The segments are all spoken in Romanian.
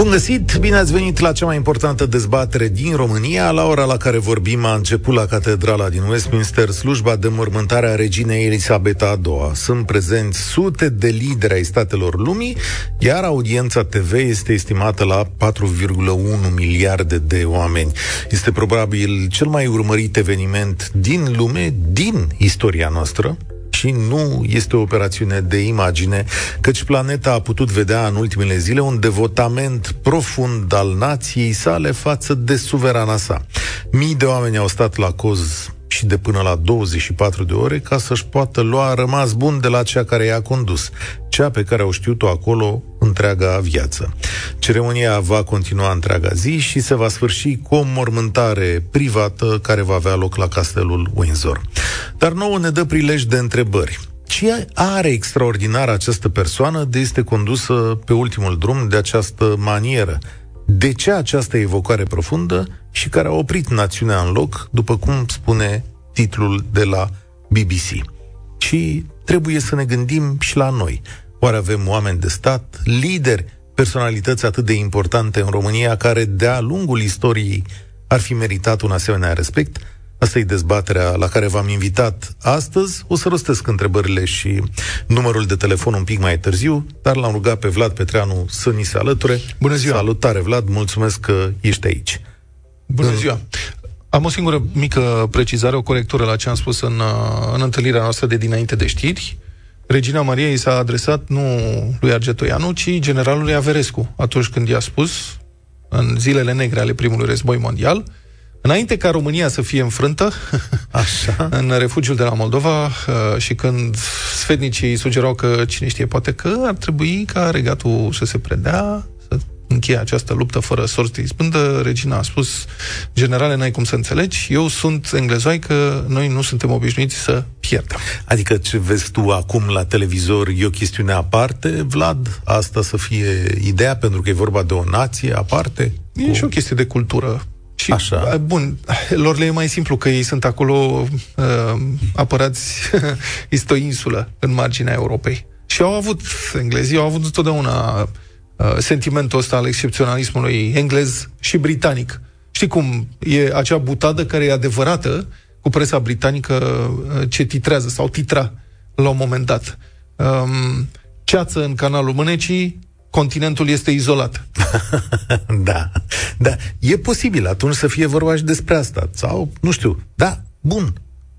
Bun găsit! Bine ați venit la cea mai importantă dezbatere din România. La ora la care vorbim a început la Catedrala din Westminster slujba de mormântare a reginei Elisabeta a II. Sunt prezenți sute de lideri ai statelor lumii, iar audiența TV este estimată la 4,1 miliarde de oameni. Este probabil cel mai urmărit eveniment din lume, din istoria noastră, și nu este o operațiune de imagine, căci planeta a putut vedea în ultimele zile un devotament profund al nației sale față de suverana sa. Mii de oameni au stat la coz și de până la 24 de ore ca să-și poată lua rămas bun de la cea care i-a condus, cea pe care au știut-o acolo întreaga viață. Ceremonia va continua întreaga zi și se va sfârși cu o mormântare privată care va avea loc la castelul Windsor. Dar nouă ne dă prilej de întrebări. Ce are extraordinar această persoană de este condusă pe ultimul drum de această manieră? De ce această evocare profundă și care a oprit națiunea în loc, după cum spune titlul de la BBC? Și trebuie să ne gândim și la noi. Oare avem oameni de stat, lideri, personalități atât de importante în România care de-a lungul istoriei ar fi meritat un asemenea respect? Asta e dezbaterea la care v-am invitat astăzi. O să rostesc întrebările și numărul de telefon un pic mai târziu, dar l-am rugat pe Vlad Petreanu să ni se alăture. Bună ziua! Salutare, Vlad, mulțumesc că ești aici. Bună ziua! Am o singură mică precizare, o corectură la ce am spus în, în întâlnirea noastră de dinainte de știri. Regina Maria i s-a adresat nu lui Argetoianu, ci generalului Averescu, atunci când i-a spus, în zilele negre ale primului război mondial, Înainte ca România să fie înfrântă Așa. în refugiul de la Moldova uh, și când sfetnicii sugerau că, cine știe, poate că ar trebui ca regatul să se predea, să încheie această luptă fără sorți de izbândă, regina a spus, generale, n-ai cum să înțelegi, eu sunt englezoaică, noi nu suntem obișnuiți să pierdem. Adică ce vezi tu acum la televizor e o chestiune aparte, Vlad? Asta să fie ideea, pentru că e vorba de o nație aparte? E cu... și o chestie de cultură și, Așa. bun, lor le e mai simplu că ei sunt acolo uh, apărați, este o insulă în marginea Europei. Și au avut, englezii au avut întotdeauna uh, sentimentul ăsta al excepționalismului englez și britanic. Știi cum? E acea butadă care e adevărată cu presa britanică uh, ce titrează sau titra la un moment dat. Um, ceață în canalul Mânecii, continentul este izolat. da, da. E posibil atunci să fie vorba și despre asta. Sau, nu știu, da, bun.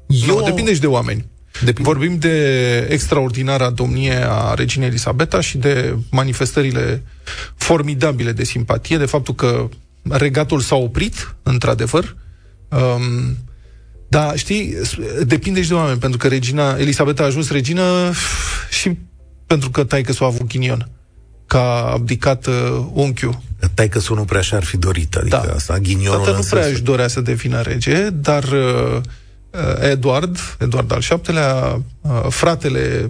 Eu... Nu, depinde și de oameni. Depinde. Vorbim de extraordinara domnie a reginei Elisabeta și de manifestările formidabile de simpatie, de faptul că regatul s-a oprit, într-adevăr. Um, da, știi, depinde și de oameni, pentru că regina Elisabeta a ajuns regină și pentru că taică s-a avut ghinion că a abdicat uh, unchiul. Tai că nu prea și-ar fi dorit, adică da. asta, ghinionul Tata nu prea își dorea să devină rege, dar uh, Eduard, Eduard al VII-lea, uh, fratele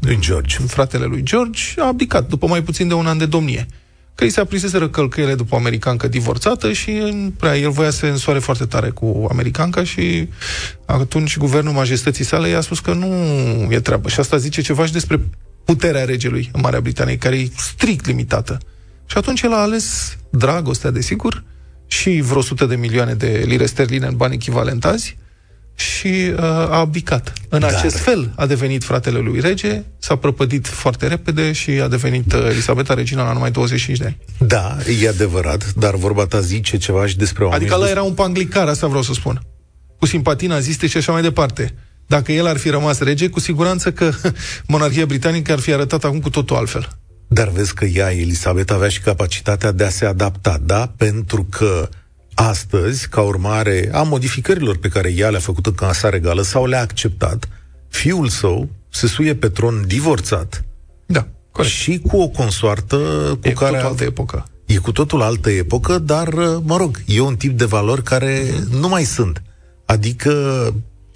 lui George. Fratele lui George a abdicat după mai puțin de un an de domnie. Că i se apriseseră călcăile după o americancă divorțată și prea, el voia să se însoare foarte tare cu americanca și atunci guvernul majestății sale i-a spus că nu e treabă. Și asta zice ceva și despre puterea regelui în Marea Britanie, care e strict limitată. Și atunci el a ales dragostea, desigur, și vreo 100 de milioane de lire sterline în bani echivalentați și uh, a abdicat. În dar... acest fel a devenit fratele lui rege, s-a prăpădit foarte repede și a devenit uh, Elisabeta regina la numai 25 de ani. Da, e adevărat, dar vorba ta zice ceva și despre oameni. Adică ăla era un panglicar, asta vreau să spun. Cu simpatii naziste și așa mai departe. Dacă el ar fi rămas rege, cu siguranță că monarhia britanică ar fi arătat acum cu totul altfel. Dar vezi că ea, Elisabeta, avea și capacitatea de a se adapta, da? Pentru că astăzi, ca urmare a modificărilor pe care ea le-a făcut în casa regală sau le-a acceptat, fiul său se suie pe tron divorțat. Da, corect. Și cu o consoartă cu e care... cu altă epocă. E cu totul altă epocă, dar, mă rog, e un tip de valori care mm-hmm. nu mai sunt. Adică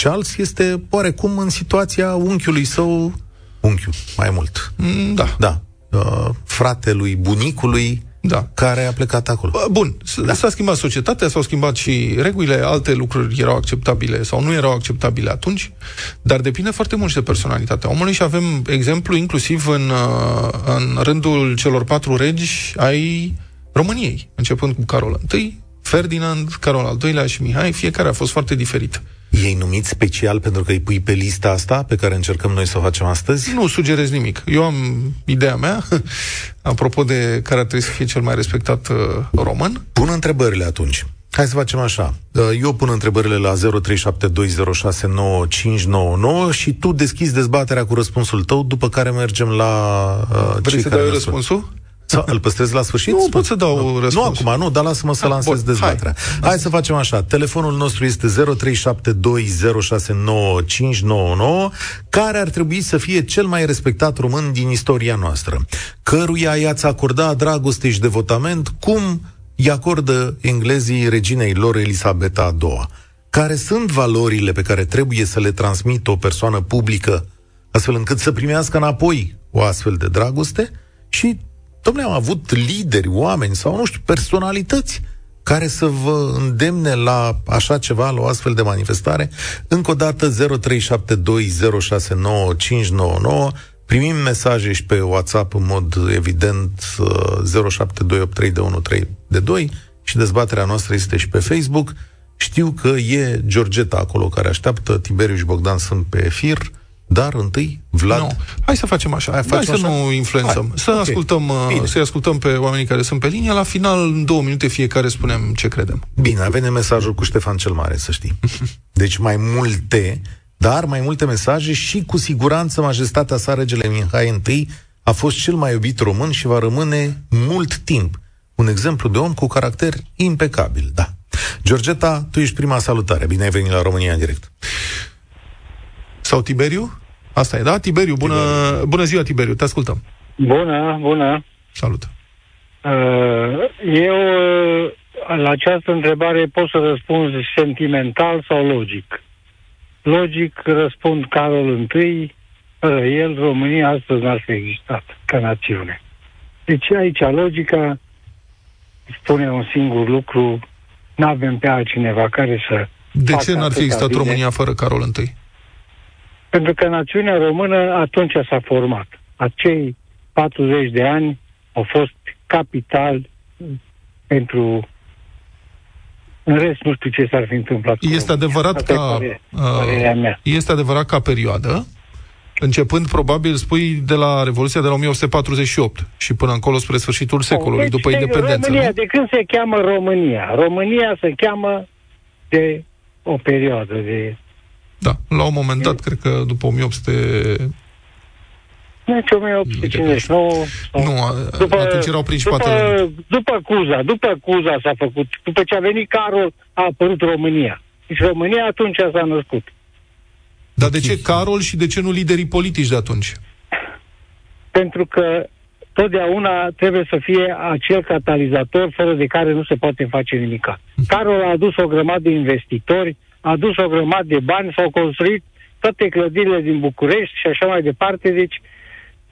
Charles este oarecum în situația unchiului său, unchiul, mai mult. Mm, da. Da. Uh, fratelui, bunicului, da. care a plecat acolo. Bun, da. s-a schimbat societatea, s-au schimbat și regulile, alte lucruri erau acceptabile sau nu erau acceptabile atunci, dar depinde foarte mult și de personalitatea omului și avem exemplu inclusiv în, uh, în rândul celor patru regi ai României, începând cu Carol I, Ferdinand, Carol al II-lea și Mihai, fiecare a fost foarte diferit. Ei numit special pentru că îi pui pe lista asta pe care încercăm noi să o facem astăzi? Nu sugerez nimic. Eu am ideea mea, apropo de care ar trebui să fie cel mai respectat uh, român. Pun întrebările atunci. Hai să facem așa. Uh, eu pun întrebările la 0372069599 și tu deschizi dezbaterea cu răspunsul tău, după care mergem la uh, Vrei să dai răspunsul? Sau îl păstrez la sfârșit? Nu, pot să dau nu, răspuns. Nu acum, nu, dar lasă-mă să ah, lansez bun, dezbaterea. Hai. hai să facem așa. Telefonul nostru este 0372069599, care ar trebui să fie cel mai respectat român din istoria noastră. Căruia i-ați acorda dragoste și devotament, cum îi acordă englezii reginei lor Elisabeta II. Care sunt valorile pe care trebuie să le transmită o persoană publică, astfel încât să primească înapoi o astfel de dragoste? Și Domnule, am avut lideri, oameni sau, nu știu, personalități care să vă îndemne la așa ceva, la o astfel de manifestare. Încă o dată 0372069599 Primim mesaje și pe WhatsApp în mod evident 07283132 uh, și dezbaterea noastră este și pe Facebook. Știu că e Georgeta acolo care așteaptă, Tiberiu și Bogdan sunt pe fir. Dar întâi, Vlad... Nu. Hai să facem așa. Hai, Hai să așa? nu influențăm. Hai. Să okay. ascultăm, uh, să ascultăm pe oamenii care sunt pe linie. La final, în două minute, fiecare spunem ce credem. Bine, avem mesajul cu Ștefan cel Mare, să știi. Deci mai multe, dar mai multe mesaje și cu siguranță majestatea sa, regele Mihai I, a fost cel mai iubit român și va rămâne mult timp. Un exemplu de om cu caracter impecabil, da. Georgeta, tu ești prima salutare. Bine ai venit la România în direct. Sau Tiberiu? Asta e, da? Tiberiu, bună, Tiberiu. bună ziua, Tiberiu, te ascultăm. Bună, bună. Salut. Uh, eu la această întrebare pot să răspund sentimental sau logic. Logic răspund Carol I, fără el România astăzi n-ar fi existat ca națiune. Deci aici logica spune un singur lucru, nu avem pe altcineva care să... De ce n-ar fi existat bine. România fără Carol I? Pentru că națiunea română atunci s-a format. Acei 40 de ani au fost capital pentru în rest, nu știu ce s-ar fi întâmplat. Este adevărat Asta ca, uh, este adevărat ca perioadă, începând probabil, spui, de la Revoluția de la 1848 și până încolo spre sfârșitul secolului, deci, după independență. România, nu? de când se cheamă România? România se cheamă de o perioadă de da, la un moment dat, cred că după 1800 deci 1859. Nu, după, atunci erau principatele. După, după Cuza, după Cuza s-a făcut. După ce a venit Carol, a apărut România. Deci România atunci s-a născut. Dar de ce Carol și de ce nu liderii politici de atunci? Pentru că totdeauna trebuie să fie acel catalizator fără de care nu se poate face nimic. Hm. Carol a adus o grămadă de investitori, a dus o grămadă de bani, s-au construit toate clădirile din București și așa mai departe, deci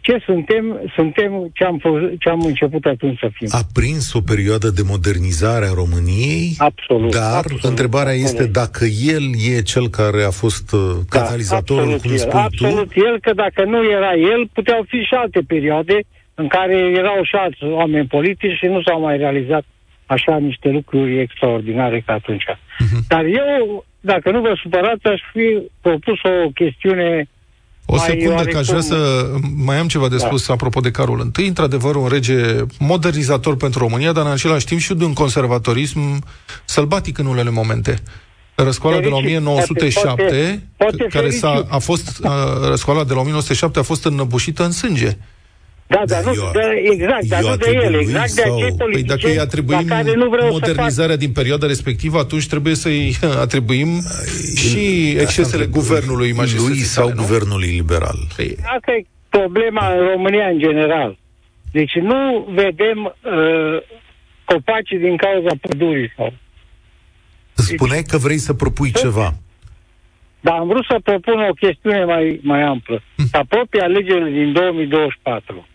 ce suntem, suntem ce am, f- ce am început atunci să fim. A prins o perioadă de modernizare a României, absolut, dar absolut, întrebarea absolut. este dacă el e cel care a fost uh, da, catalizatorul, da, cum el, spui absolut tu? el, că dacă nu era el, puteau fi și alte perioade în care erau și alți oameni politici și nu s-au mai realizat așa niște lucruri extraordinare ca atunci. Uh-huh. Dar eu dacă nu vă supărați, aș fi propus o chestiune o secundă, că aș vrea să mai am ceva de da. spus da. apropo de Carol I. Într-adevăr, un rege modernizator pentru România, dar în același timp și de un conservatorism sălbatic în unele momente. Răscoala de la 1907, poate, poate care s-a, a fost, uh, răscoala de la 1907 a fost înnăbușită în sânge. Da, dar nu, eu, de, exact, dar nu de el, exact sau... de acei politicieni păi dacă îi atribuim care nu vreau modernizarea fac... din perioada respectivă, atunci trebuie să-i atribuim și excesele da, guvernului Lui sau nu? guvernului liberal. Păi- Asta e problema în România în general. Deci nu vedem uh, copacii din cauza pădurii. Sau... Spuneai că vrei să propui ceva. Da, am vrut să propun o chestiune mai, mai amplă. Hm. Se apropie alegerile din 2024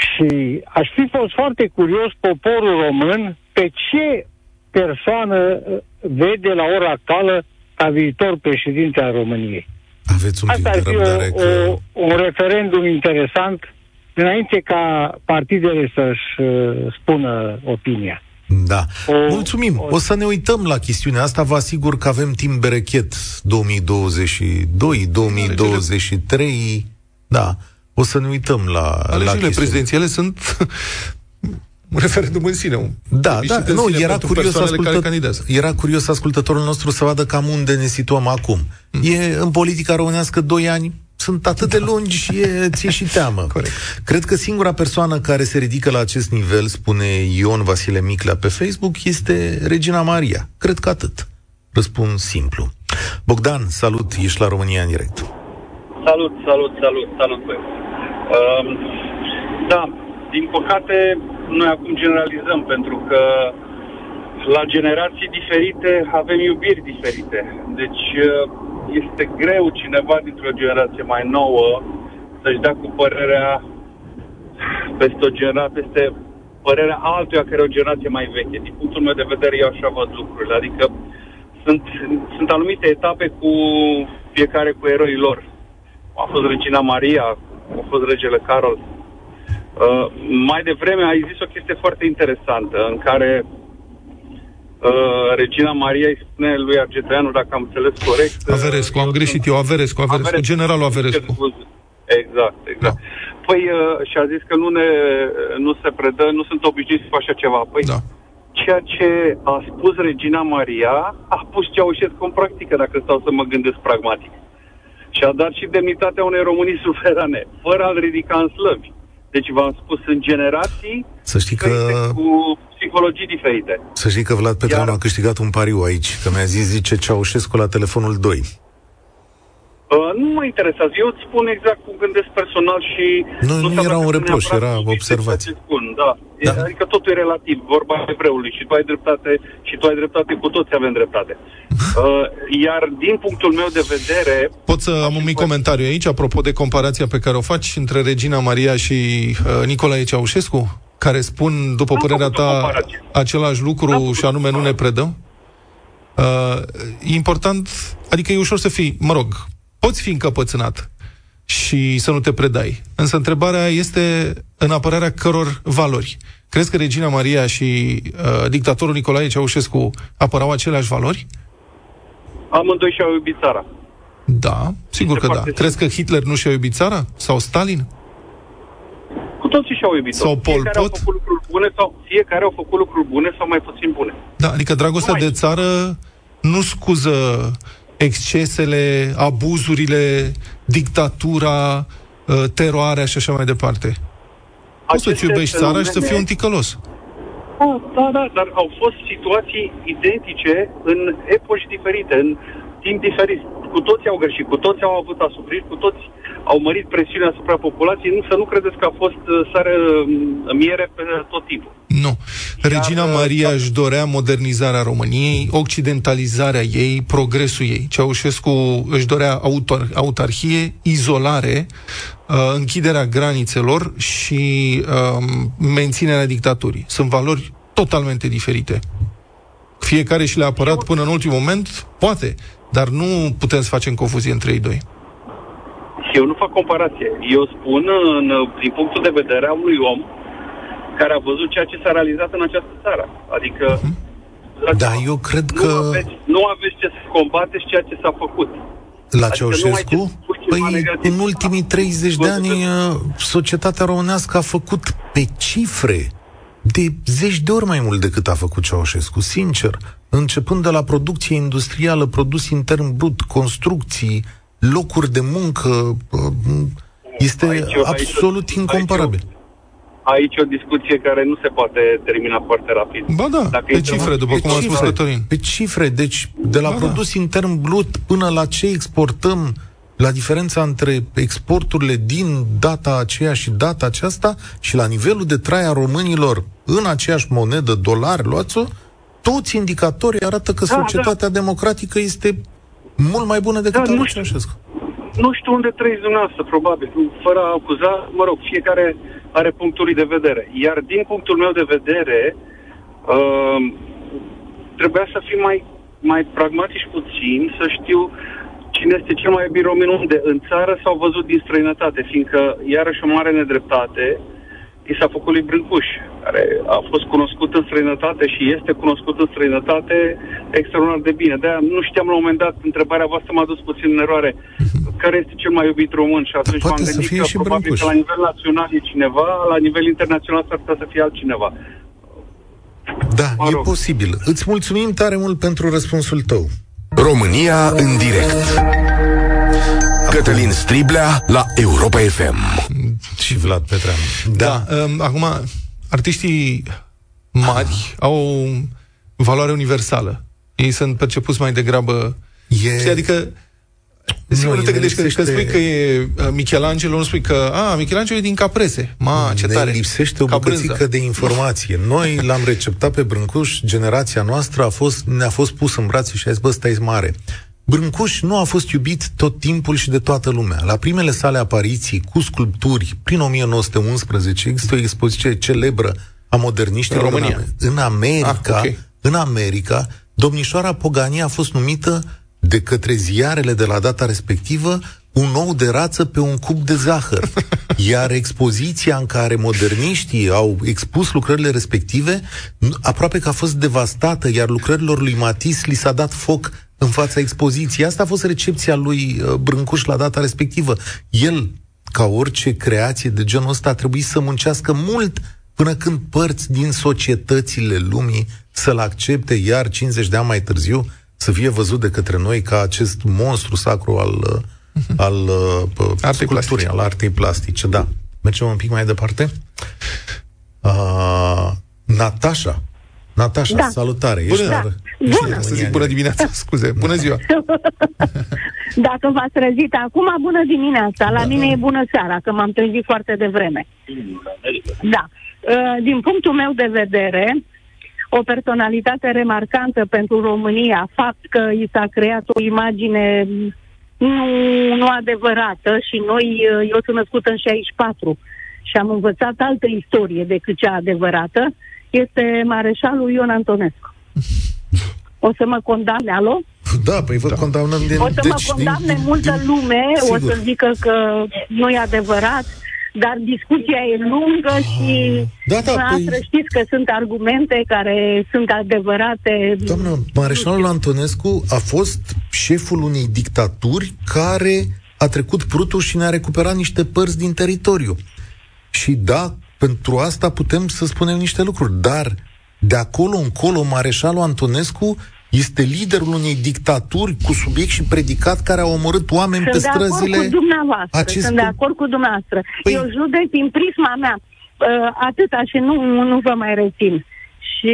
Și aș fi fost foarte curios poporul român pe ce persoană uh, vede la ora actuală ca viitor președinte al României. Aveți un Asta ar fi o, că... o, un referendum interesant înainte ca partidele să-și uh, spună opinia. Da. O, Mulțumim. O... o să ne uităm la chestiunea asta. Vă asigur că avem timp berechet 2022, 2023. Da. O să ne uităm la Alegerile la prezidențiale sunt un referendum în sine. Da, da, nu, era curios, ascultă... era curios ascultătorul nostru să vadă cam unde ne situăm acum. Mm. E în politica românească doi ani, sunt atât de lungi și e, ți și teamă. Corect. Cred că singura persoană care se ridică la acest nivel, spune Ion Vasile Miclea pe Facebook, este Regina Maria. Cred că atât. Răspund simplu. Bogdan, salut, ești la România în direct. Salut, salut, salut, salut. Uh, da, din păcate, noi acum generalizăm, pentru că la generații diferite avem iubiri diferite. Deci uh, este greu cineva dintr-o generație mai nouă să-și dea cu părerea peste o generație, peste părerea altuia care e o generație mai veche. Din punctul meu de vedere, eu așa văd lucrurile. Adică sunt, sunt anumite etape cu fiecare cu eroii lor. A fost Regina Maria, a fost regele Carol. Uh, mai devreme ai zis o chestie foarte interesantă în care Uh, Regina Maria îi spune lui Argeteanu, dacă am înțeles corect... Uh, Averescu, am greșit eu, Averescu, Averescu, Averescu generalul Averescu. Exact, exact. Da. Păi, uh, și a zis că nu, ne, nu se predă, nu sunt obișnuiți să facă așa ceva. Păi, da. ceea ce a spus Regina Maria a pus Ceaușescu în practică, dacă stau să mă gândesc pragmatic. Și a dat și demnitatea unei Românii suverane, fără a-l ridica în slăvi. Deci v-am spus, în generații să știi că... cu psihologii diferite. Să știi că Vlad Petreanu Iar... a câștigat un pariu aici, că mi-a zis, zice Ceaușescu la telefonul 2. Uh, nu mă interesează. Eu îți spun exact cum gândesc personal și... Nu, nu, nu era un reproș, era observație. Spun, da. da. Adică totul e relativ, vorba evreului și tu ai dreptate și tu ai dreptate, cu toți avem dreptate. Uh, iar din punctul meu de vedere... Pot să am un mic comentariu aici, apropo de comparația pe care o faci între Regina Maria și uh, Nicolae Ceaușescu? care spun, după Am părerea ta, același lucru Am și anume nu ne predăm? Uh, e important, adică e ușor să fii, mă rog, poți fi încăpățânat și să nu te predai. Însă întrebarea este în apărarea căror valori. Crezi că Regina Maria și uh, dictatorul Nicolae Ceaușescu apărau aceleași valori? Amândoi și-au iubit țara. Da, sigur este că da. Crezi că Hitler nu și-a iubit țara? Sau Stalin? Cu toții și-au iubit Sau Pol fiecare Pot? Au făcut lucruri bune sau, fiecare au făcut lucruri bune sau mai puțin bune. Da, adică dragostea de țară nu scuză excesele, abuzurile, dictatura, uh, teroarea și așa mai departe. Poți să-ți iubești țara și să fii un ticălos. Da, da, da, dar au fost situații identice în epoși diferite, în timp diferit. Cu toți au greșit, cu toți au avut asuprit, cu toți au mărit presiunea asupra populației, nu să nu credeți că a fost uh, sare uh, miere pe tot timpul. Nu. Iar, Regina uh, Maria da. își dorea modernizarea României, occidentalizarea ei, progresul ei. Ceaușescu își dorea autor, autarhie, izolare, închiderea granițelor și um, menținerea dictaturii. Sunt valori totalmente diferite. Fiecare și le-a apărat până în ultimul moment, poate, dar nu putem să facem confuzie între ei doi. Eu nu fac comparație. Eu spun în, din punctul de vedere a unui om care a văzut ceea ce s-a realizat în această țară. Adică... Uh-huh. Da, eu cred nu că... Aveți, nu aveți ce să combateți ceea ce s-a făcut. La adică Ceaușescu? Păi, în ultimii 30 de ani, uh, societatea românească a făcut pe cifre de zeci de ori mai mult decât a făcut Ceaușescu, sincer. Începând de la producție industrială, produs intern brut, construcții, locuri de muncă, este aici, absolut aici, incomparabil. Aici, o discuție care nu se poate termina foarte rapid. Ba da, Dacă pe cifre, după cum a spus Cătălin. Pe cifre, deci de la ba da. produs da. intern brut până la ce exportăm, la diferența între exporturile din data aceea și data aceasta și la nivelul de trai a românilor în aceeași monedă, dolari, luați-o, toți indicatorii arată că da, societatea da. democratică este mult mai bună decât da, nu știu, Nu știu unde trăiți dumneavoastră, probabil, fără a acuza, mă rog, fiecare are punctul lui de vedere. Iar din punctul meu de vedere, uh, trebuia să fim mai, mai pragmatici puțin, să știu cine este cel mai iubit român unde, în țară sau văzut din străinătate, fiindcă, iarăși, o mare nedreptate, i s-a făcut lui Brâncuș, care a fost cunoscut în străinătate și este cunoscut în străinătate extraordinar de bine. De-aia nu știam la un moment dat, întrebarea voastră m-a dus puțin în eroare, care este cel mai iubit român și atunci m-am gândit că probabil Brâncuș. că la nivel național e cineva, la nivel internațional s-ar putea să fie altcineva. Da, mă e posibil. Îți mulțumim tare mult pentru răspunsul tău. România în direct. Cătălin Striblea la Europa FM. Și Vlad Petreanu. Da. da um, acum, artiștii mari ah. au valoare universală. Ei sunt percepuți mai degrabă... E... Adică Sigur, nu te gândești că, lipsește... că spui că e uh, Michelangelo, nu spui că, a, Michelangelo e din Caprese. Ma, ce tare. Ne lipsește o bucățică de informație. Noi l-am receptat pe Brâncuș, generația noastră a fost, ne-a fost pus în brațe și a zis, bă, stai mare. Brâncuș nu a fost iubit tot timpul și de toată lumea. La primele sale apariții cu sculpturi, prin 1911, există o expoziție celebră a moderniștilor în România. În America, ah, okay. în America, domnișoara Pogani a fost numită de către ziarele de la data respectivă un ou de rață pe un cub de zahăr. Iar expoziția în care moderniștii au expus lucrările respective, aproape că a fost devastată, iar lucrărilor lui Matisse li s-a dat foc în fața expoziției. Asta a fost recepția lui uh, Brâncuș la data respectivă. El, ca orice creație de genul ăsta, a trebuit să muncească mult până când părți din societățile lumii să-l accepte, iar 50 de ani mai târziu să fie văzut de către noi ca acest monstru sacru al, uh-huh. al uh, artei plastice. al artei plastice. Da. Mergem un pic mai departe. Uh, Natasha. Natasha, da. salutare. Bună, da. bună. Să zic bună dimineața, scuze. Bună ziua. Dacă v-ați trezit acum, bună dimineața. La da, mine da. e bună seara, că m-am trezit foarte devreme. Da. Uh, din punctul meu de vedere, o personalitate remarcantă pentru România, fapt că i s-a creat o imagine nu, nu adevărată și noi, eu sunt născută în 64 și am învățat altă istorie decât cea adevărată, este mareșalul Ion Antonescu. O să mă condamne, alo? Da, păi vă da. condamnăm din... O să deci, mă condamne din, multă din, lume, sigur. o să zică că nu e adevărat, dar discuția e lungă și da, da, păi... știți că sunt argumente care sunt adevărate. Doamnă, Mareșalul Antonescu a fost șeful unei dictaturi care a trecut prutul și ne-a recuperat niște părți din teritoriu. Și da, pentru asta putem să spunem niște lucruri, dar de acolo încolo, Mareșalul Antonescu este liderul unei dictaturi cu subiect și predicat care a omorât oameni sunt pe străzile... Sunt de acord cu dumneavoastră. Acest... Sunt de acord cu dumneavoastră. Păi... Eu judec din prisma mea. Uh, atâta și nu, nu vă mai rețin. Și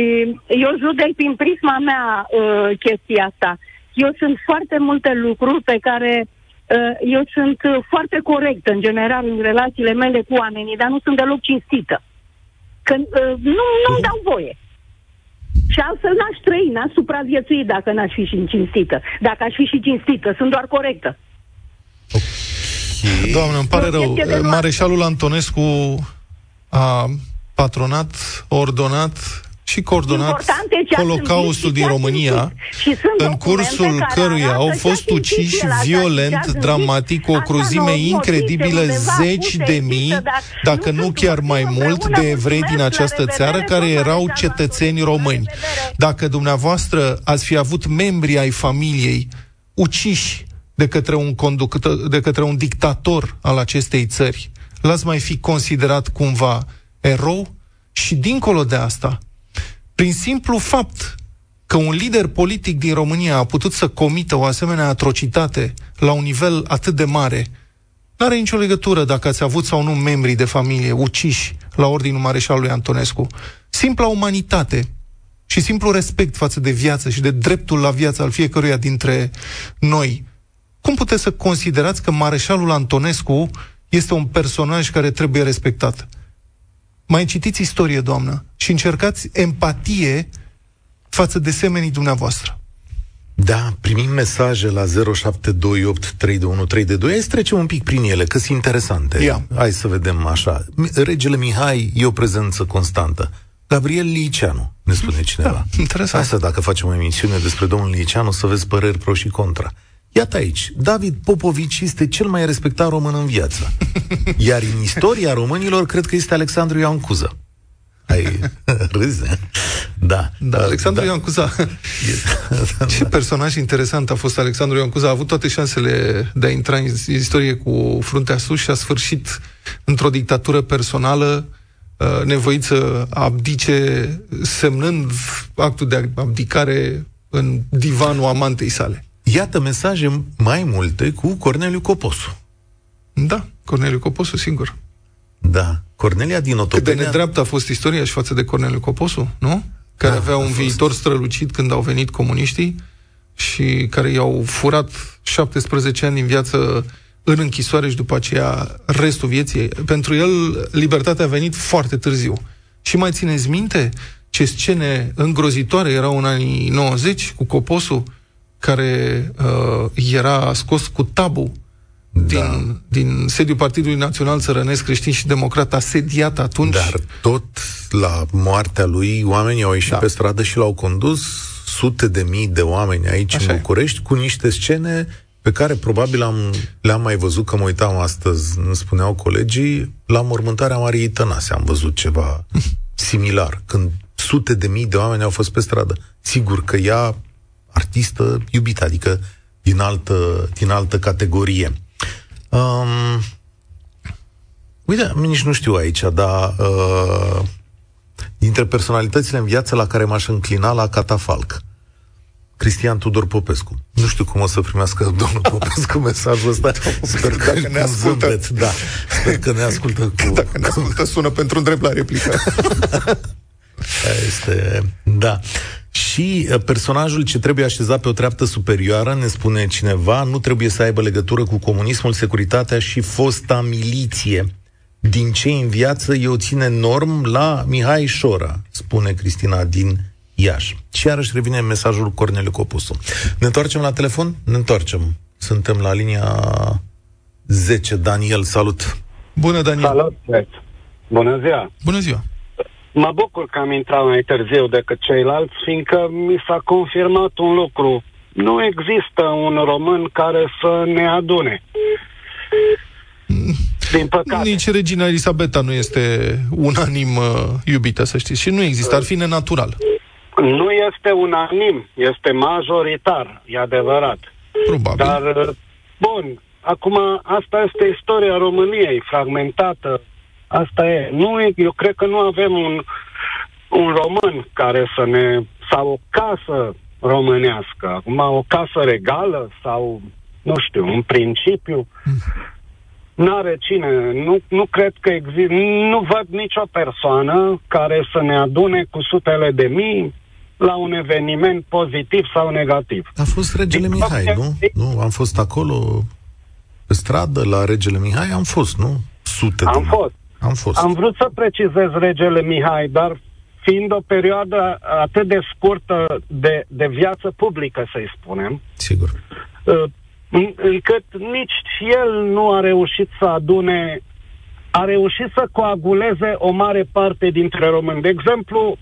eu judec prin prisma mea uh, chestia asta. Eu sunt foarte multe lucruri pe care uh, eu sunt foarte corectă în general în relațiile mele cu oamenii, dar nu sunt deloc cinstită. Că uh, nu, nu-mi dau voie. Și altfel n-aș trăi, n-aș supraviețui dacă n-aș fi și cinstită. Dacă aș fi și cinstită, sunt doar corectă. Okay. Doamne, îmi pare rău. Mareșalul Antonescu a patronat, ordonat și coordonat Holocaustul din România, în cursul căruia au fost uciși violent, dramatic, cu o cruzime incredibilă, zeci de mii, dacă nu chiar mai mult, de evrei din această țară care erau cetățeni români. Dacă dumneavoastră ați fi avut membri ai familiei uciși de către un, conducător, de către un dictator al acestei țări, l-ați mai fi considerat cumva erou? Și dincolo de asta, prin simplu fapt că un lider politic din România a putut să comită o asemenea atrocitate la un nivel atât de mare, nu are nicio legătură dacă ați avut sau nu membrii de familie uciși la ordinul Mareșalului Antonescu. Simpla umanitate și simplu respect față de viață și de dreptul la viață al fiecăruia dintre noi. Cum puteți să considerați că Mareșalul Antonescu este un personaj care trebuie respectat? Mai citiți istorie, doamnă, și încercați empatie față de semenii dumneavoastră. Da, primim mesaje la 07283132. Hai să trecem un pic prin ele, că sunt interesante. Ia. Hai să vedem așa. Regele Mihai e o prezență constantă. Gabriel Liceanu, ne spune cineva. Da, interesant. Asta dacă facem o emisiune despre domnul Liceanu, să vezi păreri pro și contra. Iată aici, David Popovici este cel mai respectat român în viață. Iar în istoria românilor, cred că este Alexandru Ioan Cuză. Ai râzi, eh? Da. Da, Alexandru da. Ioan Cuza. Ce personaj interesant a fost Alexandru Ioan Cuza. A avut toate șansele de a intra în istorie cu fruntea sus și a sfârșit într-o dictatură personală uh, nevoit să abdice semnând actul de abdicare în divanul amantei sale. Iată mesaje mai multe cu Corneliu Coposu. Da, Corneliu Coposu, singur. Da. Cornelia din Otopenia... Cât de nedreaptă a fost istoria și față de Corneliu Coposu, nu? Care da, avea un fost. viitor strălucit când au venit comuniștii și care i-au furat 17 ani din viață în închisoare și după aceea restul vieții. Pentru el, libertatea a venit foarte târziu. Și mai țineți minte ce scene îngrozitoare erau în anii 90 cu Coposu, care uh, era scos cu tabu din, da. din sediul Partidului Național Țărănesc Creștin și Democrat asediat atunci. Dar tot la moartea lui, oamenii au ieșit da. pe stradă și l-au condus sute de mii de oameni aici Așa în București, e. cu niște scene pe care probabil am, le-am mai văzut, că mă uitam astăzi, îmi spuneau colegii, la mormântarea Mariei Tănase am văzut ceva similar, când sute de mii de oameni au fost pe stradă. Sigur că ea, artistă iubită, adică din altă, din altă categorie. Um, uite, nici nu știu aici, dar uh, dintre personalitățile în viață la care m-aș înclina la catafalc. Cristian Tudor Popescu. Nu știu cum o să primească domnul Popescu mesajul ăsta. Sper că dacă ne ascultă. Zâmbet, da. Sper că ne ascultă cu... Dacă ne ascultă, sună pentru un drept la replică. este... Da. Și uh, personajul ce trebuie așezat pe o treaptă superioară, ne spune cineva, nu trebuie să aibă legătură cu comunismul, securitatea și fosta miliție. Din ce în viață eu ține norm la Mihai Șora, spune Cristina din Iași. Și iarăși revine mesajul Corneliu Copusu. Ne întoarcem la telefon? Ne întoarcem. Suntem la linia 10. Daniel, salut! Bună, Daniel! Salut! Bună ziua! Bună ziua! Mă bucur că am intrat mai târziu decât ceilalți, fiindcă mi s-a confirmat un lucru. Nu există un român care să ne adune. Din păcate. Nici regina Elisabeta nu este unanim uh, iubită, să știți. Și nu există, ar fi nenatural. Nu este unanim, este majoritar, e adevărat. Probabil. Dar, uh, bun, acum asta este istoria României, fragmentată, Asta e. Nu, eu cred că nu avem un, un român care să ne... sau o casă românească. Acum, o casă regală sau, nu știu, un principiu. N-are cine. Nu, nu cred că există... Nu văd nicio persoană care să ne adune cu sutele de mii la un eveniment pozitiv sau negativ. A fost Regele Mihai, nu? Nu, am fost acolo pe stradă la Regele Mihai, am fost, nu? Sute am de Am fost. Am fost. Am vrut să precizez regele Mihai, dar fiind o perioadă atât de scurtă de, de viață publică, să-i spunem, Sigur. Uh, încât nici el nu a reușit să adune, a reușit să coaguleze o mare parte dintre români. De exemplu,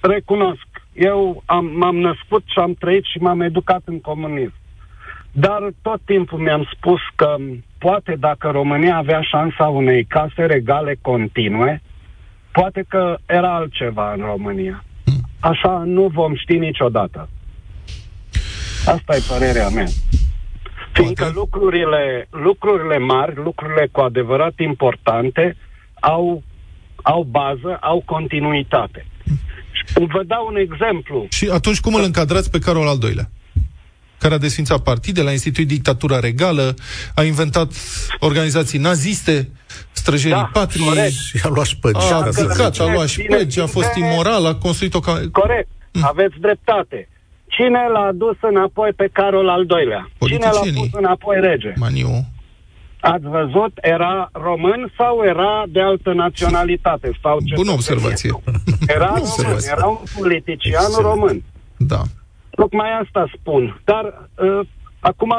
recunosc, eu am, m-am născut și am trăit și m-am educat în comunism. Dar tot timpul mi-am spus că poate dacă România avea șansa unei case regale continue, poate că era altceva în România. Așa nu vom ști niciodată. Asta e părerea mea. Fiindcă lucrurile, lucrurile mari, lucrurile cu adevărat importante, au, au bază, au continuitate. Vă dau un exemplu. Și atunci cum îl încadrați pe Carol al doilea? Care a desfințat partidele, a instituit dictatura regală, a inventat organizații naziste, străjerii da, patriei, și a luat șpăgi. A aplicat, a luat șpăgi, a fost imoral, a construit o... Corect, mm. aveți dreptate. Cine l-a adus înapoi pe Carol al doilea? Cine l-a pus înapoi rege? Maniu. Ați văzut? Era român sau era de altă naționalitate? Sau ce Bună observație. Era român, era un politician român. Da. Tocmai asta spun. Dar uh, acum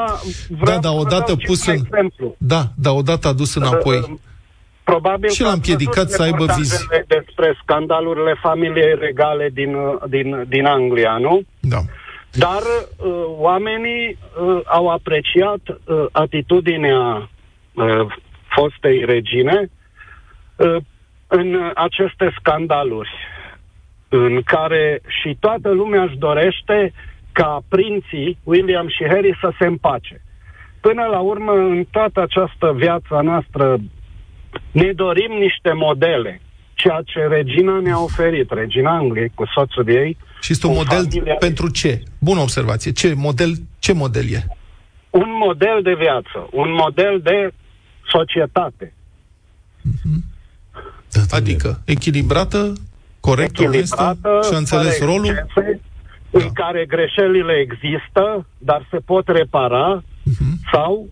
vreau da, da, odată pus în... exemplu. Da, da, odată adus înapoi. Uh, probabil și l-a împiedicat să aibă vizi. Despre scandalurile familiei regale din, din, din Anglia, nu? Da. Dar uh, oamenii uh, au apreciat uh, atitudinea uh, fostei regine uh, în aceste scandaluri în care și toată lumea își dorește ca prinții William și Harry să se împace. Până la urmă, în toată această viață noastră, ne dorim niște modele, ceea ce regina ne-a oferit, regina Angliei cu soțul ei. Și este un model familia... pentru ce? Bună observație. Ce model, ce model e? Un model de viață, un model de societate. Mm-hmm. Adică echilibrată, corect, echilibrată, și a înțeles rolul? Excese, da. în care greșelile există, dar se pot repara uh-huh. sau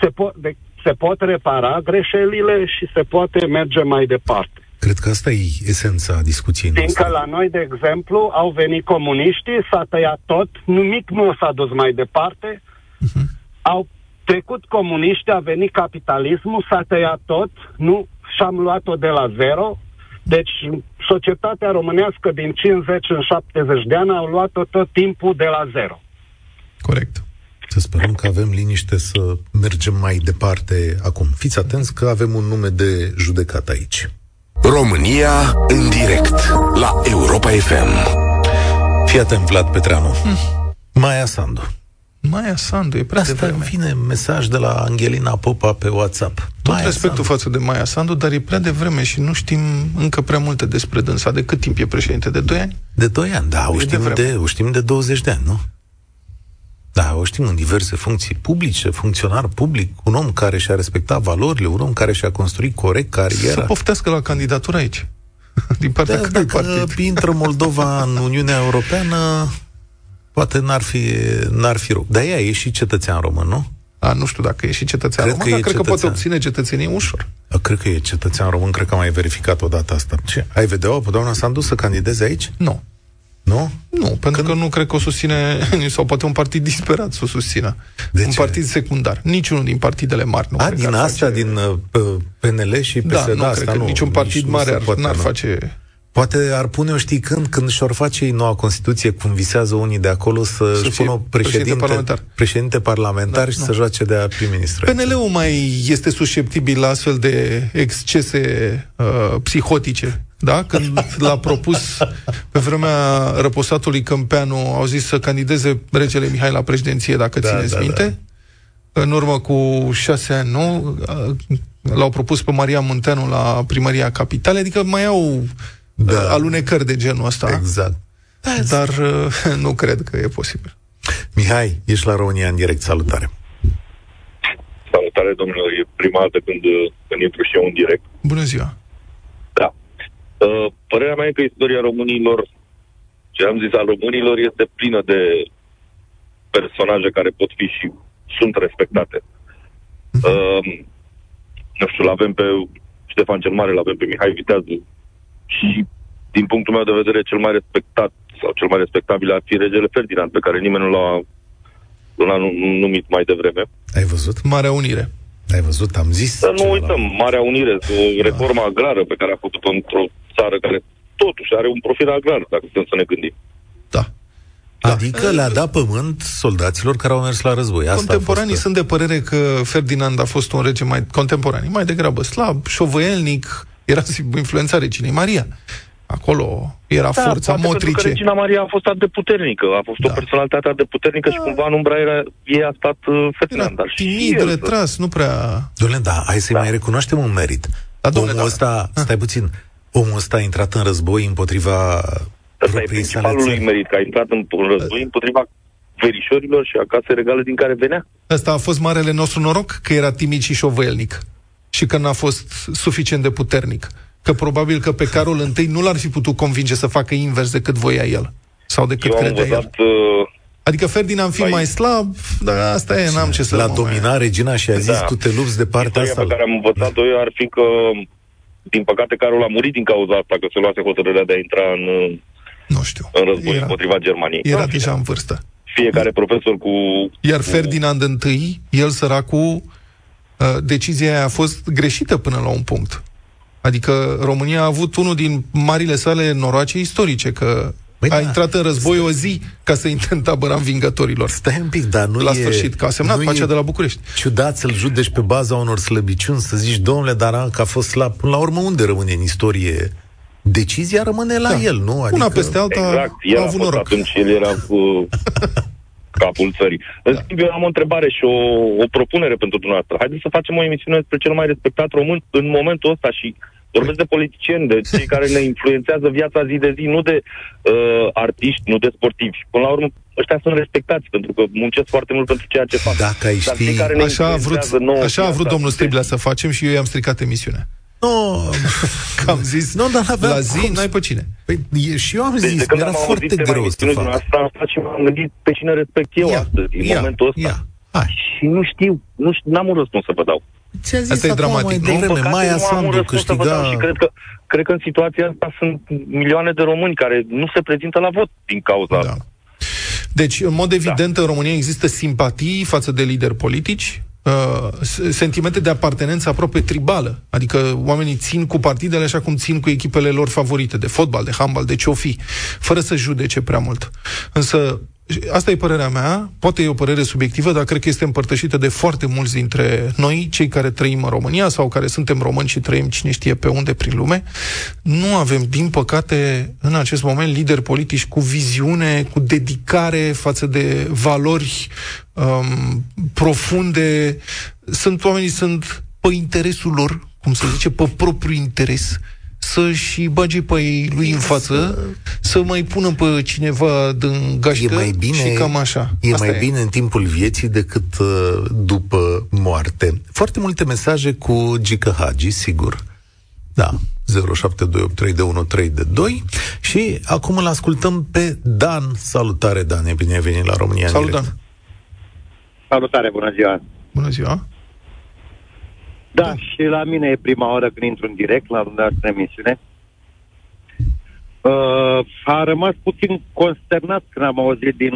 se pot, de, se pot repara greșelile și se poate merge mai departe. Cred că asta e esența discuției noastre. Fiindcă la noi, de exemplu, au venit comuniștii, s-a tăiat tot, nimic nu s-a dus mai departe, uh-huh. au trecut comuniștii, a venit capitalismul, s-a tăiat tot, nu, și-am luat-o de la zero, deci societatea românească din 50 în 70 de ani au luat-o tot timpul de la zero. Corect. Să sperăm că avem liniște să mergem mai departe acum. Fiți atenți că avem un nume de judecat aici. România în direct la Europa FM. Fii atent, Vlad Petreanu. Hmm. Maia Sandu. Maia Sandu, e prea Asta devreme. vine mesaj de la Angelina Popa pe WhatsApp. Tot Maia respectul Sandu. față de Maia Sandu, dar e prea devreme și nu știm încă prea multe despre dânsa. De cât timp e președinte? De 2 ani? De 2 ani, da. O știm de, de, o știm de 20 de ani, nu? Da, o știm în diverse funcții publice, funcționar public, un om care și-a respectat valorile, un om care și-a construit corect cariera. Să poftească la candidatură aici. Din partea da, dacă partid? intră Moldova în Uniunea Europeană, poate n-ar fi, n-ar fi rău. Dar ea e și cetățean român, nu? A, nu știu dacă e și cetățean cred român, că dar cred cetățean. că poate obține cetățenie ușor. A, cred că e cetățean român, cred că am mai verificat odată asta. Ce? Ai vedea-o pe doamna Sandu să candideze aici? Nu. Nu? Nu, pentru Când... că nu cred că o susține, sau poate un partid disperat să o susțină. De un ce? partid secundar. Niciunul din partidele mari nu A, din astea, face... din uh, PNL și PSD? Da, nu asta, cred că nu, niciun partid nici mare ar, poate, n-ar nu. face Poate ar pune, o știi când, când și-or face ei noua Constituție, cum visează unii de acolo, să să pună președinte, președinte parlamentar, președinte parlamentar da, și nu. să joace de prim-ministru. PNL-ul mai este susceptibil la astfel de excese uh, psihotice. Da? Când l-a propus pe vremea răposatului Câmpeanu, au zis să candideze regele Mihai la președinție, dacă da, țineți da, minte. Da. În urmă cu șase ani, nu? L-au propus pe Maria Munteanu la primăria capitalei, adică mai au da. alunecări de genul ăsta. Exact. Dar uh, nu cred că e posibil. Mihai, ești la România în direct. Salutare. Salutare, domnule. E prima dată când, când intru și eu în direct. Bună ziua. Da. Uh, părerea mea e că istoria românilor, ce am zis, a românilor, este plină de personaje care pot fi și sunt respectate. Uh, nu știu, l-avem pe Ștefan cel Mare, l-avem pe Mihai Viteazu, și din punctul meu de vedere cel mai respectat sau cel mai respectabil ar fi regele Ferdinand, pe care nimeni nu l-a, nu l-a numit mai devreme. Ai văzut? Marea Unire. Ai văzut? Am zis. Să nu uităm, la... Marea Unire, o da. reformă agrară pe care a făcut-o într-o țară care totuși are un profil agrar, dacă putem să ne gândim. Da. Da. Adică le-a dat pământ soldaților care au mers la război. Asta Contemporanii fost... sunt de părere că Ferdinand a fost un rege mai contemporanii, mai degrabă slab, șovăielnic, era influența reginei Maria. Acolo era da, forța motrice. Regina Maria a fost atât de puternică, a fost da. o personalitate atât de puternică da. și cumva în umbra era, ei a stat uh, Ferdinand. Era timid, retras, nu prea... Doamne, da, hai să-i da. mai recunoaștem un merit. Da, omul da. ăsta, stai puțin, omul ăsta a intrat în război împotriva Asta e principalul lui merit, că a intrat în război împotriva verișorilor și acasă regale din care venea. Asta a fost marele nostru noroc, că era timid și șovăielnic și că n-a fost suficient de puternic. Că probabil că pe Carol I nu l-ar fi putut convinge să facă invers decât voia el. Sau decât Eu credea el. Uh... Adică Ferdinand fi mai... mai slab, dar asta e, n-am ce să L-a dominat regina și a da. zis, da. tu te lupți de partea Istoria asta. pe care am învățat-o eu ar fi că, din păcate, Carol a murit din cauza asta, că se luase hotărârea de a intra în, Nu știu. în război Era- împotriva Germaniei. Era În fine, deja în vârstă. Fiecare profesor cu... Iar cu- Ferdinand I, el săracul, uh, decizia aia a fost greșită până la un punct. Adică România a avut unul din marile sale noroace istorice, că Băi, a da. intrat în război o zi ca să intre în tabăra învingătorilor. Stai un pic, dar nu La e... sfârșit, că a semnat nu pacea e de la București. Ciudat să-l judeci pe baza unor slăbiciuni, să zici, domnule, dar că a fost slab. Până la urmă, unde rămâne în istorie? Decizia rămâne la Da. el, nu? Adică... Una peste alta Exact, el a a avut fost noroc. atunci, el era cu capul țării. În Da. schimb, eu am o întrebare și o, o propunere pentru dumneavoastră. Haideți să facem o emisiune despre cel mai respectat român în momentul ăsta și vorbesc de politicieni, de cei care ne influențează viața zi de zi, nu de uh, artiști, nu de sportivi. Până la urmă, ăștia sunt respectați pentru că muncesc foarte mult pentru ceea ce fac. Dacă ai Dar ști- cei care ne Așa a vrut, influențează nouă așa a vrut viața, domnul Striblea să facem și eu i-am stricat emisiunea. Nu, Că am zis, Nu, dar n-aveam la zi cum n-ai pe cine. Păi, e, și eu am Deci zis, de când era am auzit foarte tema greu să emisiunii fac. dumneavoastră, am stat și m-am gândit pe cine respect eu astăzi, în momentul ăsta. ia, hai. Și nu știu, nu știu, n-am un răspuns să vă dau. Ți-a zis Asta e acum dramatic, mai nu? devreme, Din păcate, Maia nu am un Sandu răspuns să vă dau câștiga... Și cred că, cred că în situația asta sunt milioane de români care nu se prezintă la vot din cauza Da. asta. Deci, în mod evident, în România există simpatii față de lideri politici, uh, s- sentimente de apartenență aproape tribală. Adică oamenii țin cu partidele așa cum țin cu echipele lor favorite, de fotbal, de handbal, de ce-o fi, fără să judece prea mult. Însă, asta e părerea mea, poate e o părere subiectivă, dar cred că este împărtășită de foarte mulți dintre noi, cei care trăim în România sau care suntem români și trăim cine știe pe unde prin lume. Nu avem, din păcate, în acest moment, lideri politici cu viziune, cu dedicare față de valori um, profunde. Sunt oamenii, sunt pe interesul lor, cum se zice, pe propriu interes, să-și bage pe ei lui în față, să mai pună pe cineva din gașcă E mai bine, și cam așa. e Asta mai bine în timpul vieții decât uh, după moarte. Foarte multe mesaje cu Gica Hagi, sigur. Da, 07283132 și acum îl ascultăm pe Dan. Salutare, Dan, e bine ai venit la România în Salut, direct. Dan. Salutare, bună ziua! Bună ziua. Da, și la mine e prima oară când intru în direct la dumneavoastră emisiune. Uh, a rămas puțin consternat când am auzit din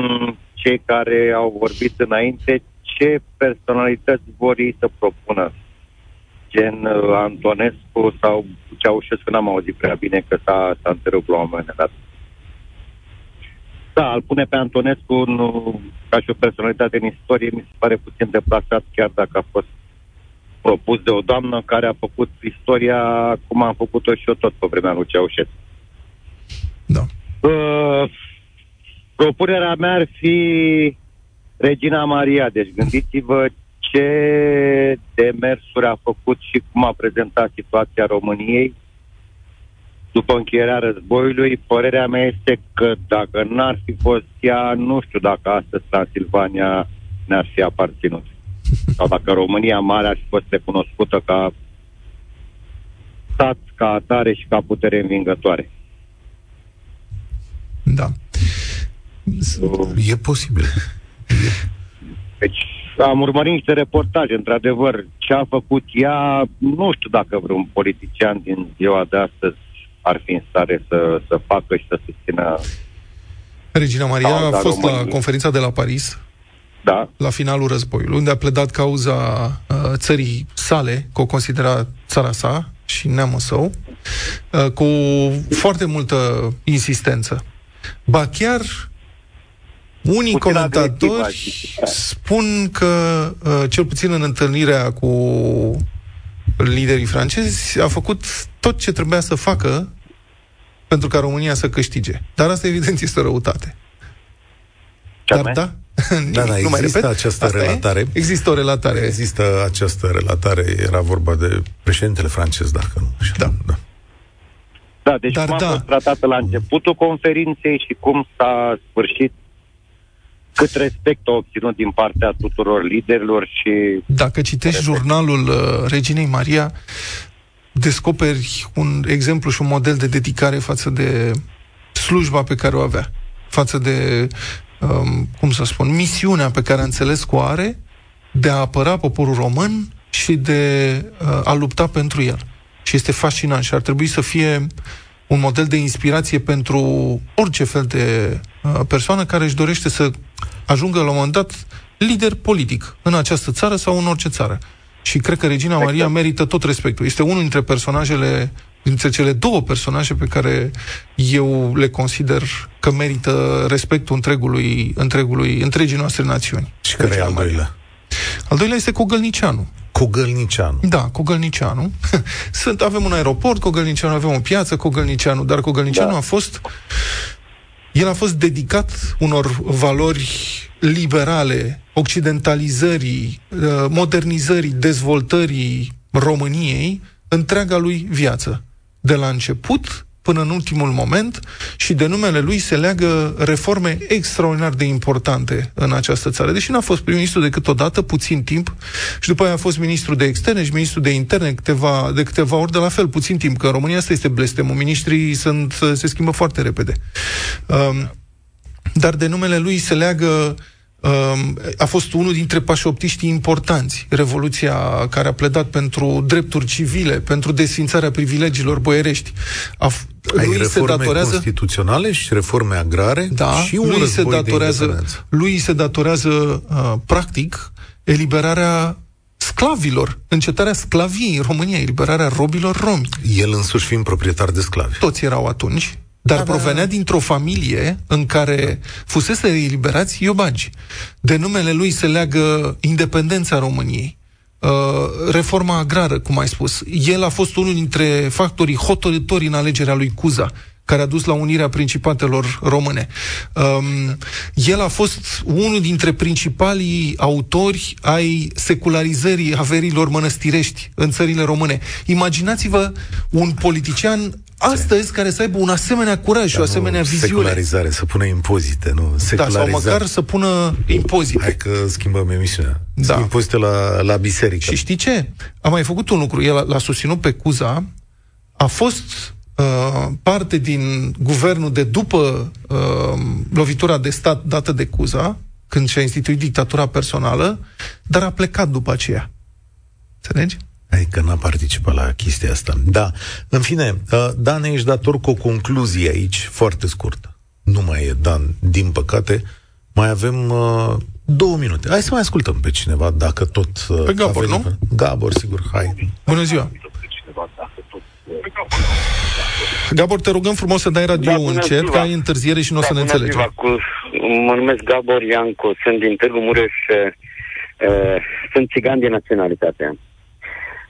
cei care au vorbit înainte ce personalități vor ei să propună. Gen uh, Antonescu sau Ceaușescu, n-am auzit prea bine că s-a, s-a întrerupt la un moment dat. Da, îl pune pe Antonescu nu, ca și o personalitate în istorie, mi se pare puțin deplasat, chiar dacă a fost propus de o doamnă care a făcut istoria cum am făcut-o și eu tot pe vremea lui Ceaușescu. Da. Uh, propunerea mea ar fi Regina Maria. Deci gândiți-vă ce demersuri a făcut și cum a prezentat situația României după încheierea războiului. Părerea mea este că dacă n-ar fi fost ea, nu știu dacă astăzi Transilvania ne-ar fi aparținut. Sau dacă România Mare ar fi fost recunoscută ca stat, ca atare și ca putere învingătoare. Da. E posibil. Deci am urmărit niște reportaje, într-adevăr, ce a făcut ea, nu știu dacă vreun politician din ziua de astăzi ar fi în stare să, să facă și să susțină, Regina Maria a Cauza fost la României. conferința de la Paris, da, la finalul războiului, unde a pledat cauza uh, țării sale, că o considera țara sa și neamul său, uh, cu foarte multă insistență. Ba chiar unii Puțin agresiv, comentatori aș zice. spun că, uh, cel puțin în întâlnirea cu liderii francezi, a făcut tot ce trebuia să facă pentru ca România să câștige. Dar asta, evident, este o răutate. Ce Dar anume? da, Nimic, Da, da, nu mai există repet. această Asta e? relatare. Există o relatare. Există această relatare, era vorba de președintele francez, dacă nu. știu. Da. da. Da, deci Dar cum a da. fost tratată la începutul conferinței și cum s-a sfârșit, cât respect a obținut din partea tuturor liderilor și Dacă citești jurnalul uh, Reginei Maria, descoperi un exemplu și un model de dedicare față de slujba pe care o avea, față de, um, cum să spun, misiunea pe care a înțeles că o are de a apăra poporul român și de uh, a lupta pentru el. Și este fascinant și ar trebui să fie un model de inspirație pentru orice fel de uh, persoană care își dorește să ajungă la un moment dat lider politic în această țară sau în orice țară. Și cred că Regina exact. Maria merită tot respectul. Este unul dintre personajele, dintre cele două personaje pe care eu le consider că merită respectul întregului, întregului, întregii noastre națiuni. Și care e al doilea? Al doilea este Cogălnicianu. Cogălnicianu. Da, Cogălnicianu. Sunt, avem un aeroport, Cogălnicianu, avem o piață, Cogălnicianu, dar Cogălnicianu da. a fost el a fost dedicat unor valori liberale, occidentalizării, uh, modernizării, dezvoltării României întreaga lui viață. De la început până în ultimul moment și de numele lui se leagă reforme extraordinar de importante în această țară. Deși n-a fost prim-ministru decât odată, puțin timp, și după aia a fost ministru de externe și ministru de interne câteva, de câteva ori, de la fel, puțin timp, că în România asta este blestemul. Ministrii sunt, se schimbă foarte repede. Um, dar de numele lui se leagă a fost unul dintre pașoptiștii importanți. Revoluția care a pledat pentru drepturi civile, pentru desfințarea privilegiilor boierești. A, f- Ai lui se datorează constituționale și reforme agrare da, și un lui se datorează, lui se datorează uh, practic eliberarea sclavilor, încetarea sclaviei în România, eliberarea robilor romi. El însuși fiind proprietar de sclavi. Toți erau atunci dar da, provenea da. dintr-o familie în care fusese eliberați iobagi. De numele lui se leagă independența României, uh, reforma agrară, cum ai spus. El a fost unul dintre factorii hotărători în alegerea lui Cuza, care a dus la unirea principatelor române. Um, el a fost unul dintre principalii autori ai secularizării averilor mănăstirești în țările române. Imaginați-vă un politician astăzi care să aibă un asemenea curaj și o asemenea viziune. Secularizare, să pună impozite, nu? Secularizare. Da, sau măcar să pună impozite. Hai că schimbăm emisiunea. Da. Impozite la, la biserică. Și știi ce? A mai făcut un lucru. El l-a susținut pe Cuza, a fost uh, parte din guvernul de după uh, lovitura de stat dată de Cuza, când și-a instituit dictatura personală, dar a plecat după aceea. Înțelegi? Adică n-a participat la chestia asta. Da. În fine, uh, Dan, ești dator cu o concluzie aici, foarte scurtă. Nu mai e Dan, din păcate. Mai avem uh, două minute. Hai să mai ascultăm pe cineva, dacă tot... Uh, pe Gabor, avem... nu? Gabor, sigur, hai. Bună ziua! Gabor, te rugăm frumos să dai radio da, încet, ziua. că ai întârziere și nu da, o să ne înțelegem. Ziua. Cu, mă numesc Gabor Iancu, sunt din Târgu Mureș, uh, sunt țigan de naționalitate.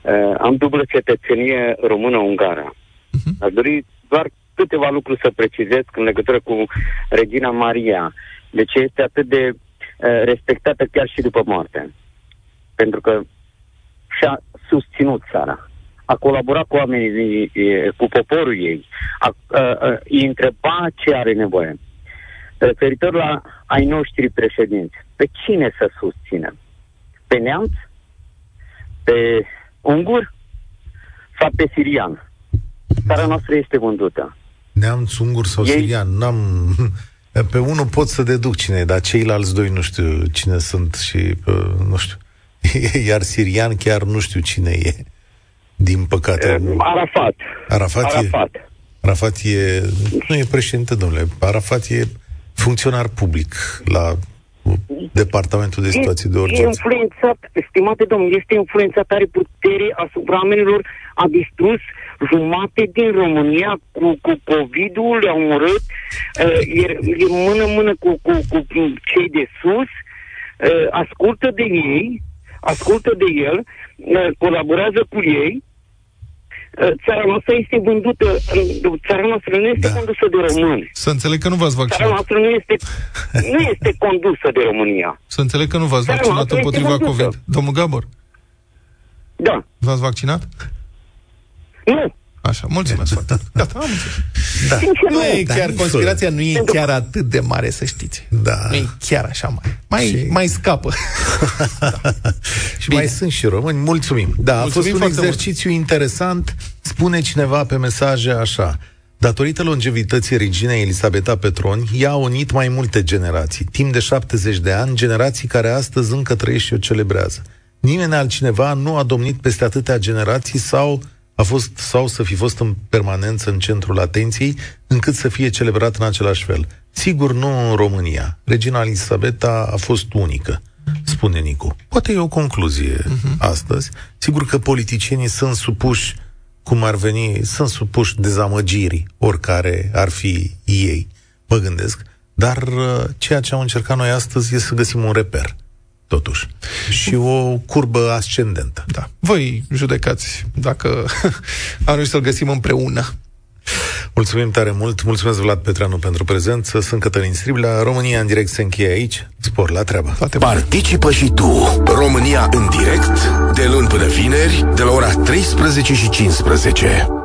Uh, am dublă cetățenie română-ungară. Uh-huh. Aș dori doar câteva lucruri să precizez în legătură cu Regina Maria. De ce este atât de uh, respectată chiar și după moarte? Pentru că și-a susținut țara. A colaborat cu oamenii, cu poporul ei. A, a, a, îi întreba ce are nevoie. Referitor la ai noștri președinți, pe cine să susținem? Pe neamț? Pe ungur sau pe sirian. Țara noastră este vândută. Neamț ungur sau Ei... sirian? N-am... Pe unul pot să deduc cine e, dar ceilalți doi nu știu cine sunt și nu știu. Iar sirian chiar nu știu cine e. Din păcate. Arafat. Arafat, Arafat. E, Arafat e... Nu e președinte, domnule. Arafat e funcționar public la Departamentul de Situații de Urgență. E influențat, stimate domnul, este influențat are putere asupra oamenilor, a distrus jumate din România cu, cu COVID-ul, le-a omorât, uh, e, e mână-mână cu, cu, cu cei de sus, uh, ascultă de ei, ascultă de el, uh, colaborează cu ei, Uh, țara noastră este vândută, țara noastră nu este da. condusă de români. Să înțeleg că nu v-ați vaccinat. Țara noastră nu este, nu este condusă de România. Să înțeleg că nu v-ați țara vaccinat împotriva COVID. Domnul Gabor? Da. V-ați vaccinat? Nu. Așa, mulțumesc foarte mult. Gata, am Da. Nu e chiar, conspirația nu e chiar atât de mare, să știți. Da. Nu e chiar așa mai. Mai, și... mai scapă. da. Și Bine. mai sunt și români. Mulțumim. Da, Mulțumim a fost un exercițiu mult. interesant. Spune cineva pe mesaje așa. Datorită longevității reginei Elisabeta Petron, ea a unit mai multe generații. Timp de 70 de ani, generații care astăzi încă trăiesc și o celebrează. Nimeni altcineva nu a domnit peste atâtea generații sau a fost sau să fi fost în permanență în centrul atenției, încât să fie celebrat în același fel. Sigur, nu în România. Regina Elisabeta a fost unică, spune Nicu. Poate e o concluzie uh-huh. astăzi. Sigur că politicienii sunt supuși, cum ar veni, sunt supuși dezamăgirii, oricare ar fi ei, mă gândesc. Dar uh, ceea ce am încercat noi astăzi este să găsim un reper totuși. Și o curbă ascendentă. Da. Voi judecați dacă am reușit să-l găsim împreună. Mulțumim tare mult. Mulțumesc, Vlad Petreanu, pentru prezență. Sunt Cătălin Striblea. România în direct se încheie aici. Spor la treabă. Toate Participă și tu. România în direct, de luni până vineri, de la ora 13 și 15.